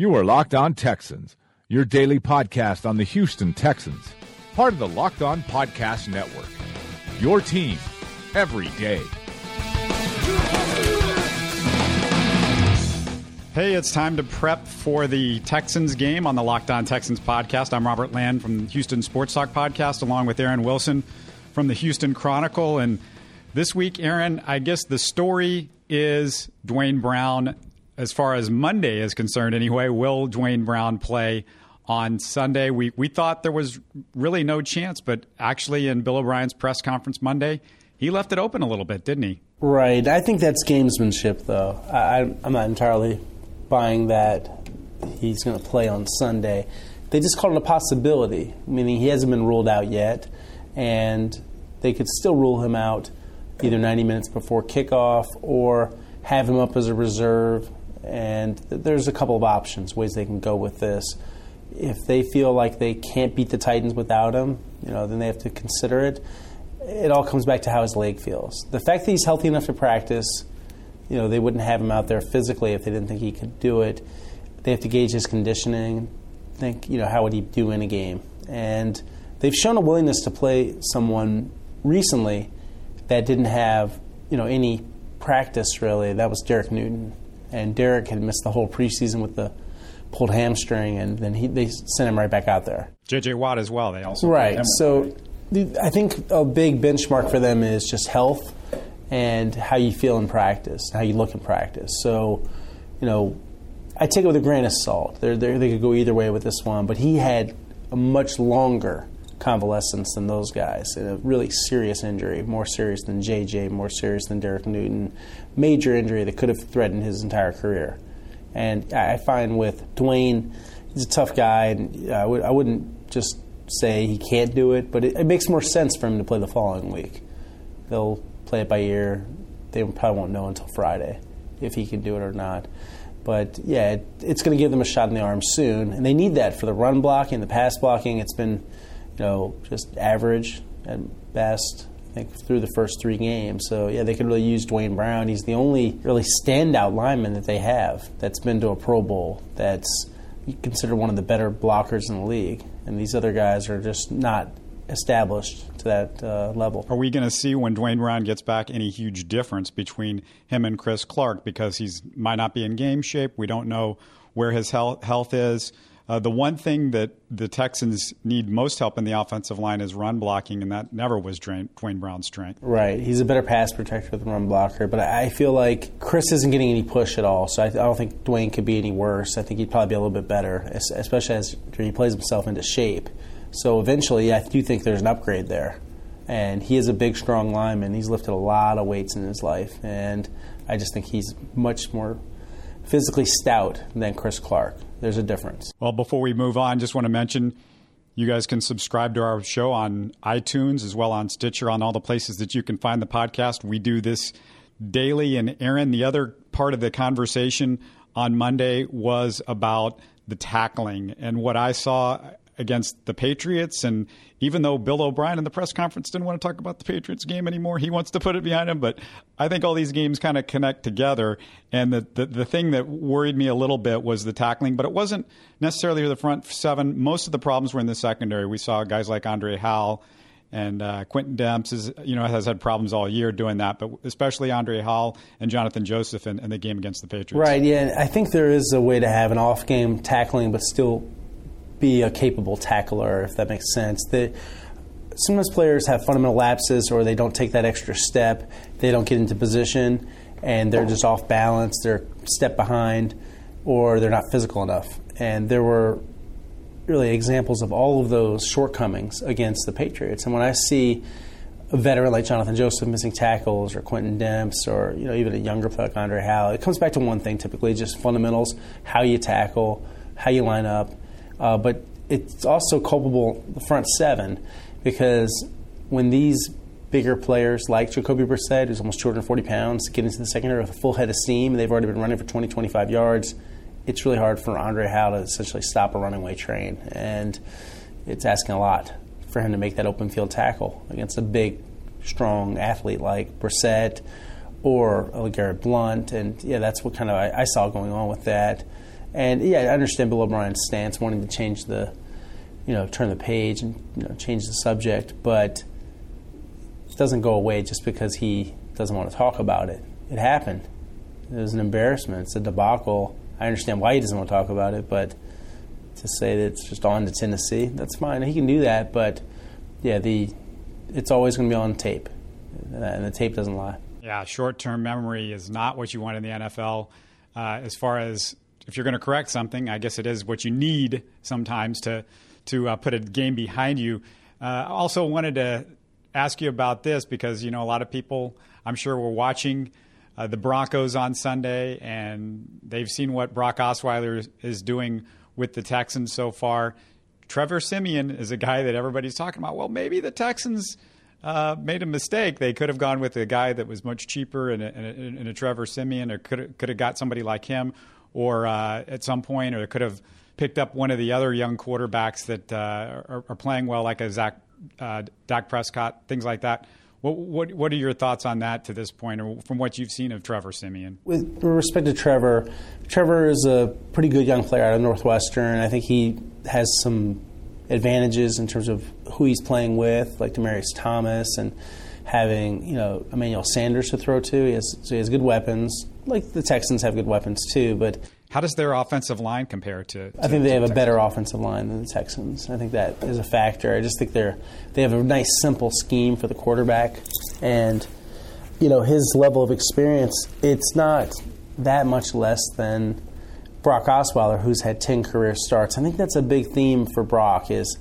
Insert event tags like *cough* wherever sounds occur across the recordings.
You are Locked On Texans, your daily podcast on the Houston Texans, part of the Locked On Podcast Network. Your team every day. Hey, it's time to prep for the Texans game on the Locked On Texans podcast. I'm Robert Land from the Houston Sports Talk podcast, along with Aaron Wilson from the Houston Chronicle. And this week, Aaron, I guess the story is Duane Brown, as far as Monday is concerned anyway. Will Duane Brown play on Sunday? We, we thought there was really no chance, but actually, in Bill O'Brien's press conference Monday, he left it open a little bit, didn't he? Right. I think that's gamesmanship, though. I, I'm not entirely buying that he's going to play on Sunday. They just called it a possibility, meaning he hasn't been ruled out yet, and they could still rule him out either 90 minutes before kickoff or have him up as a reserve. And there's a couple of options, ways they can go with this. If they feel like they can't beat the Titans without him, you know, then they have to consider it it all comes back to how his leg feels. The fact that he's healthy enough to practice, you know, they wouldn't have him out there physically if they didn't think he could do it. They have to gauge his conditioning, think, you know, how would he do in a game? And they've shown a willingness to play someone recently that didn't have, you know, any practice really. That was Derek Newton. And Derek had missed the whole preseason with the pulled hamstring, and then he, they sent him right back out there. J.J. Watt as well. They also Right. So the- I think a big benchmark for them is just health and how you feel in practice, how you look in practice. So, you know, I take it with a grain of salt. They're, they're, they could go either way with this one, but he had a much longer convalescence than those guys. And a really serious injury, more serious than JJ, more serious than Derek Newton. Major injury that could have threatened his entire career. And I find with Duane, he's a tough guy, and uh, I would- I wouldn't just say he can't do it, but it, it makes more sense for him to play the following week. They'll play it by ear. They probably won't know until Friday if he can do it or not. But yeah, it, it's going to give them a shot in the arm soon, and they need that for the run blocking, the pass blocking. It's been, know, just average at best. I think through the first three games. So yeah, they could really use Duane Brown. He's the only really standout lineman that they have that's been to a Pro Bowl. That's considered one of the better blockers in the league, and these other guys are just not established to that uh, level. Are we going to see when Duane Brown gets back any huge difference between him and Chris Clark because he's might not be in game shape? We don't know where his health, health is. Uh, the one thing that the Texans need most help in the offensive line is run blocking, and that never was Duane, Brown's strength. Right. He's a better pass protector than run blocker, but I feel like Chris isn't getting any push at all. So I, I don't think Duane could be any worse. I think he'd probably be a little bit better, especially as he plays himself into shape. So eventually, I do think there's an upgrade there. And he is a big, strong lineman. He's lifted a lot of weights in his life, and I just think he's much more physically stout than Chris Clark. There's a difference. Well, before we move on, just want to mention you guys can subscribe to our show on iTunes as well on Stitcher, on all the places that you can find the podcast. We do this daily. And Aaron, the other part of the conversation on Monday was about the tackling and what I saw against the Patriots. And even though Bill O'Brien in the press conference didn't want to talk about the Patriots game anymore, he wants to put it behind him. But I think all these games kind of connect together. And the, the, the thing that worried me a little bit was the tackling, but it wasn't necessarily the front seven. Most of the problems were in the secondary. We saw guys like Andre Hal. And uh, Quintin Demps is, you know, has had problems all year doing that, but especially Andre Hal and Jonathan Joseph in, in the game against the Patriots. Right, yeah. I think there is a way to have an off game tackling, but still be a capable tackler, if that makes sense. That sometimes players have fundamental lapses or they don't take that extra step, they don't get into position, and they're just off balance, they're step behind, or they're not physical enough. And there were really examples of all of those shortcomings against the Patriots. And when I see a veteran like Jonathan Joseph missing tackles or Quintin Demps or you know even a younger player like Andre Hal, it comes back to one thing typically, just fundamentals, how you tackle, how you line up. Uh, but it's also culpable the front seven because when these bigger players like Jacoby Brissett, who's almost 240 pounds, get into the secondary with a full head of steam, and they've already been running for 20, 25 yards. It's really hard for Andre Hal to essentially stop a running way train, and it's asking a lot for him to make that open field tackle against a big, strong athlete like Brissett or Garrett Blount. And yeah, that's what kind of I, I, saw going on with that. And yeah, I understand Bill O'Brien's stance, wanting to change the, you know, turn the page and you know change the subject, but it doesn't go away just because he doesn't want to talk about it. It happened. It was an embarrassment. It's a debacle. I understand why he doesn't want to talk about it, but to say that it's just on to Tennessee. That's fine. He can do that, but yeah, the it's always going to be on tape, and the tape doesn't lie. Yeah, short-term memory is not what you want in the NFL. Uh, as far as if you're going to correct something, I guess it is what you need sometimes to to uh, put a game behind you. Uh, also wanted to ask you about this because you know a lot of people, I'm sure, were watching. Uh, the Broncos on Sunday, and they've seen what Brock Osweiler is doing with the Texans so far. Trevor Siemian is a guy that everybody's talking about. Well, maybe the Texans uh, made a mistake. They could have gone with a guy that was much cheaper and a, and a, a Trevor Siemian, or could could have got somebody like him, or uh, at some point, or they could have picked up one of the other young quarterbacks that uh, are, are, playing well, like a Zach, uh, Dak Prescott, things like that. What, what, what are your thoughts on that to this point, or from what you've seen of Trevor Siemian? With respect to Trevor, Trevor is a pretty good young player out of Northwestern. I think he has some advantages in terms of who he's playing with, like Demaryius Thomas, and having you know Emmanuel Sanders to throw to. He has, so he has good weapons. Like the Texans have good weapons too, but how does their offensive line compare to? to I think they have a better offensive line than the Texans. I think that is a factor. I just think they're they have a nice simple scheme for the quarterback, and you know his level of experience. It's not that much less than Brock Osweiler, who's had ten career starts. I think that's a big theme for Brock is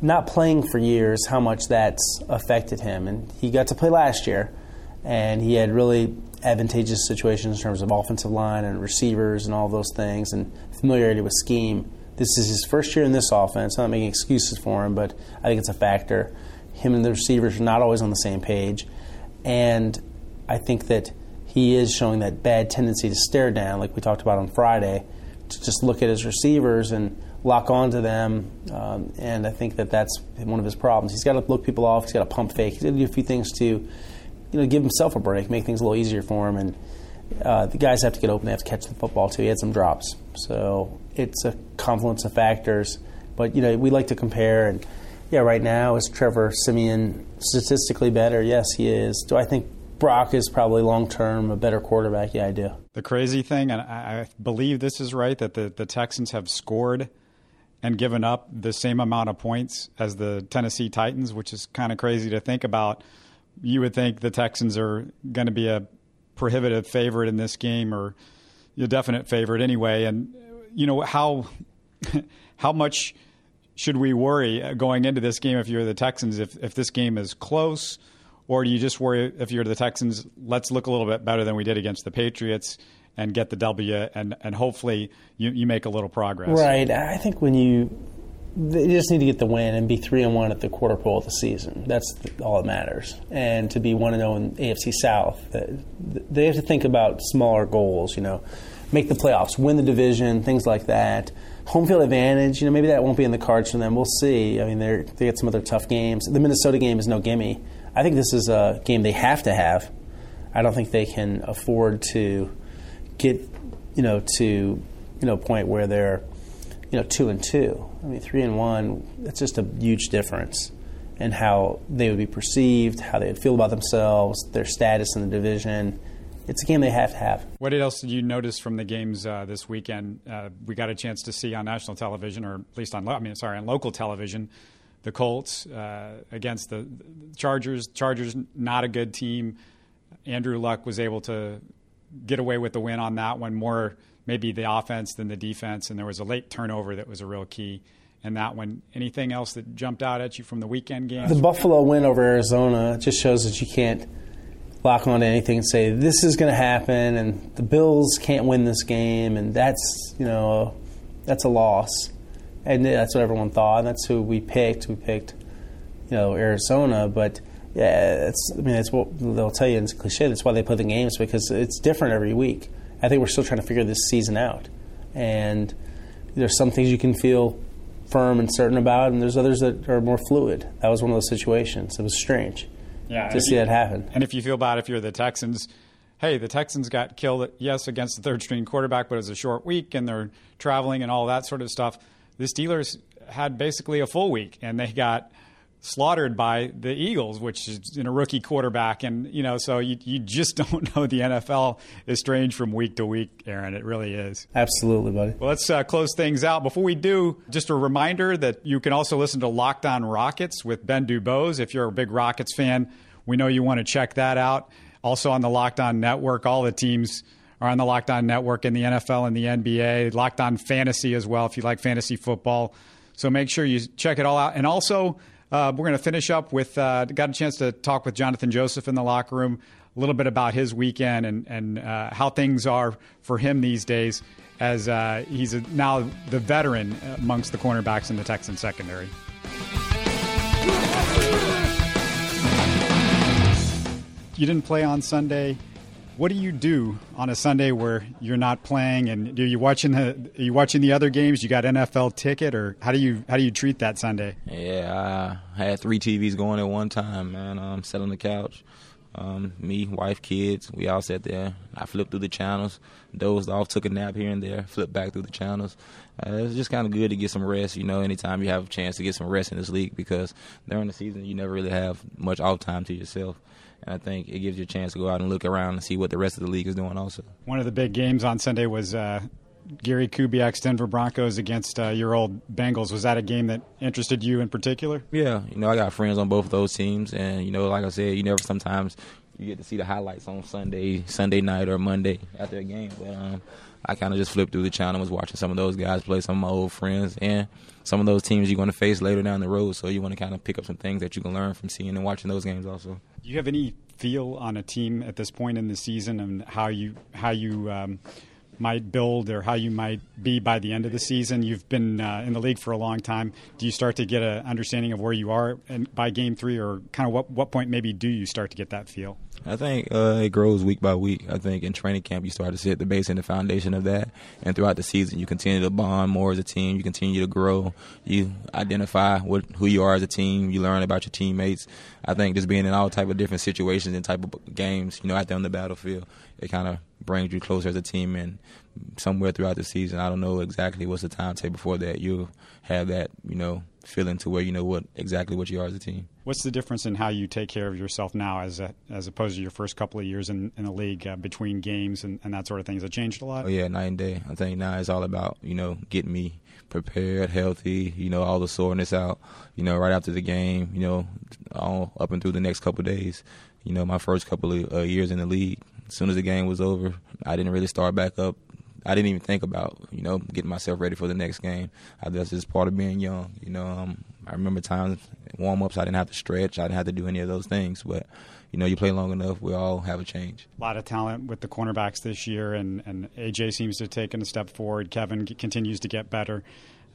not playing for years. How much that's affected him, and he got to play last year, and he had really advantageous situations in terms of offensive line and receivers and all those things and familiarity with scheme. This is his first year in this offense. I'm not making excuses for him, but I think it's a factor. Him and the receivers are not always on the same page. And I think that he is showing that bad tendency to stare down, like we talked about on Friday, to just look at his receivers and lock onto them. Um, and I think that that's one of his problems. He's got to look people off. He's got to pump fake. He's got to do a few things to you know, give himself a break, make things a little easier for him. And uh, the guys have to get open; they have to catch the football too. He had some drops, so it's a confluence of factors. But you know, we like to compare, and yeah, right now is Trevor Siemian statistically better? Yes, he is. Do I think Brock is probably long term a better quarterback? Yeah, I do. The crazy thing, and I, I believe this is right, that the, the Texans have scored and given up the same amount of points as the Tennessee Titans, which is kind of crazy to think about you would think the Texans are going to be a prohibitive favorite in this game or a definite favorite anyway. And you know how *laughs* how much should we worry going into this game if you're the Texans if if this game is close, or do you just worry if you're the Texans? Let's look a little bit better than we did against the Patriots and get the W, and and hopefully you you make a little progress. Right. I think when you they just need to get the win and be three and one at the quarter pole of the season. That's all that matters. And to be one and zero oh in AFC South, they have to think about smaller goals. You know, make the playoffs, win the division, things like that. Home field advantage. You know, maybe that won't be in the cards for them. We'll see. I mean, they they get some other tough games. The Minnesota game is no gimme. I think this is a game they have to have. I don't think they can afford to get you know to you know a point where they're you know two and two. I mean, three and one. That's just a huge difference in how they would be perceived, how they would feel about themselves, their status in the division. It's a game they have to have. What else did you notice from the games uh, this weekend? Uh, we got a chance to see on national television, or at least on I mean, sorry, on local television, the Colts uh, against the Chargers. Chargers not a good team. Andrew Luck was able to get away with the win on that one. More maybe the offense than the defense, and there was a late turnover that was a real key and that one. Anything else that jumped out at you from the weekend games? The Buffalo win over Arizona just shows that you can't lock on to anything and say this is going to happen, and the Bills can't win this game, and that's you know that's a loss, and that's what everyone thought. And that's who we picked. We picked you know Arizona, but yeah, it's I mean it's what they'll tell you. It's cliche. That's why they play the games because it's different every week. I think we're still trying to figure this season out, and there's some things you can feel firm and certain about, and there's others that are more fluid. That was one of those situations. It was strange yeah, to see you, that happen. And if you feel bad if you're the Texans, hey, the Texans got killed, yes, against the third string quarterback, but it was a short week and they're traveling and all that sort of stuff. The Steelers had basically a full week and they got slaughtered by the Eagles, which is in a rookie quarterback. And, you know, so you, you just *laughs* don't know the NFL is strange from week to week, Aaron. It really is. Absolutely, buddy. Well, let's uh, close things out. Before we do, just a reminder that you can also listen to Locked On Rockets with Ben DuBose. If you're a big Rockets fan, we know you want to check that out. Also on the Locked On Network, all the teams are on the Locked On Network in the NFL and the NBA, Locked On Fantasy as well, if you like fantasy football. So make sure you check it all out. And also, uh, we're going to finish up with uh, got a chance to talk with Jonathan Joseph in the locker room a little bit about his weekend and and uh, how things are for him these days as uh, he's a, now the veteran amongst the cornerbacks in the Texan secondary. You didn't play on Sunday what do you do on a Sunday where you're not playing? And are you watching the are you watching the other games? You got NFL ticket, or how do you how do you treat that Sunday? Yeah, I had three TVs going at one time, man. Um, sat on the couch. Um, me, wife, kids, we all sat there. I flipped through the channels, dozed off, took a nap here and there, flipped back through the channels. Uh, it was just kind of good to get some rest, you know, anytime you have a chance to get some rest in this league because during the season you never really have much off time to yourself. And I think it gives you a chance to go out and look around and see what the rest of the league is doing also. One of the big games on Sunday was uh, Gary Kubiak's Denver Broncos against uh, your old Bengals. Was that a game that interested you in particular? Yeah, you know, I got friends on both of those teams. And, you know, like I said, you never sometimes you get to see the highlights on Sunday, Sunday night or Monday after a game. But um, I kind of just flipped through the channel, and was watching some of those guys play, some of my old friends, and some of those teams you're going to face later down the road. So you want to kind of pick up some things that you can learn from seeing and watching those games also. Do you have any feel on a team at this point in the season and how you how you um, might build or how you might be by the end of the season. You've been uh, in the league for a long time. Do you start to get an understanding of where you are and by game three, or kind of what what point maybe do you start to get that feel? I think uh, it grows week by week. I think in training camp you start to set the base and the foundation of that, and throughout the season you continue to bond more as a team. You continue to grow. You identify what who you are as a team. You learn about your teammates. I think just being in all type of different situations and type of games, you know, out there on the battlefield, it kind of brings you closer as a team. And somewhere throughout the season, I don't know exactly what's the timetable for that. You'll have that, you know, feeling to where you know what exactly what you are as a team. What's the difference in how you take care of yourself now, as a, as opposed to your first couple of years in, in the league uh, between games and, and that sort of thing? Has it changed a lot? Oh yeah, night and day. I think now it's all about you know getting me prepared, healthy. You know all the soreness out. You know right after the game. You know all up and through the next couple of days. You know my first couple of uh, years in the league. As soon as the game was over, I didn't really start back up I didn't even think about you know getting myself ready for the next game. I, that's just part of being young. You know, um, I remember times warm ups I didn't have to stretch, I didn't have to do any of those things, but you know, you play long enough, we all have a change. A lot of talent with the cornerbacks this year, and, and AJ seems to have taken a step forward. Kevin continues to get better.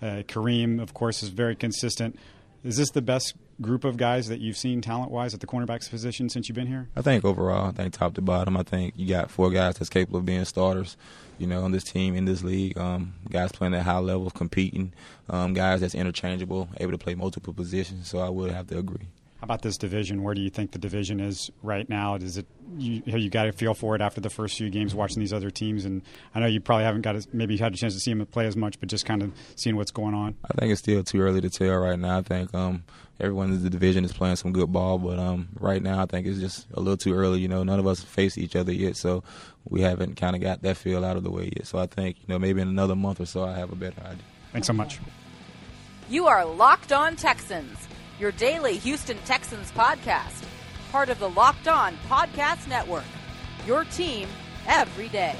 Uh, Kareem, of course, is very consistent. Is this the best group of guys that you've seen talent wise at the cornerbacks position since you've been here? I think overall, I think top to bottom, I think you got four guys that's capable of being starters, you know, on this team, in this league. Um, guys playing at high level, competing, um, guys that's interchangeable, able to play multiple positions. So I would have to agree. How about this division? Where do you think the division is right now? Does it you you got a feel for it after the first few games watching these other teams? And I know you probably haven't got a, maybe had a chance to see them play as much, but just kind of seeing what's going on. I think it's still too early to tell right now. I think um, everyone in the division is playing some good ball, but um, right now I think it's just a little too early. You know, none of us face each other yet, so we haven't kind of got that feel out of the way yet. So I think you know maybe in another month or so I have a better idea. Thanks so much. You are locked on Texans your daily Houston Texans podcast, part of the Locked On Podcast Network. Your team every day.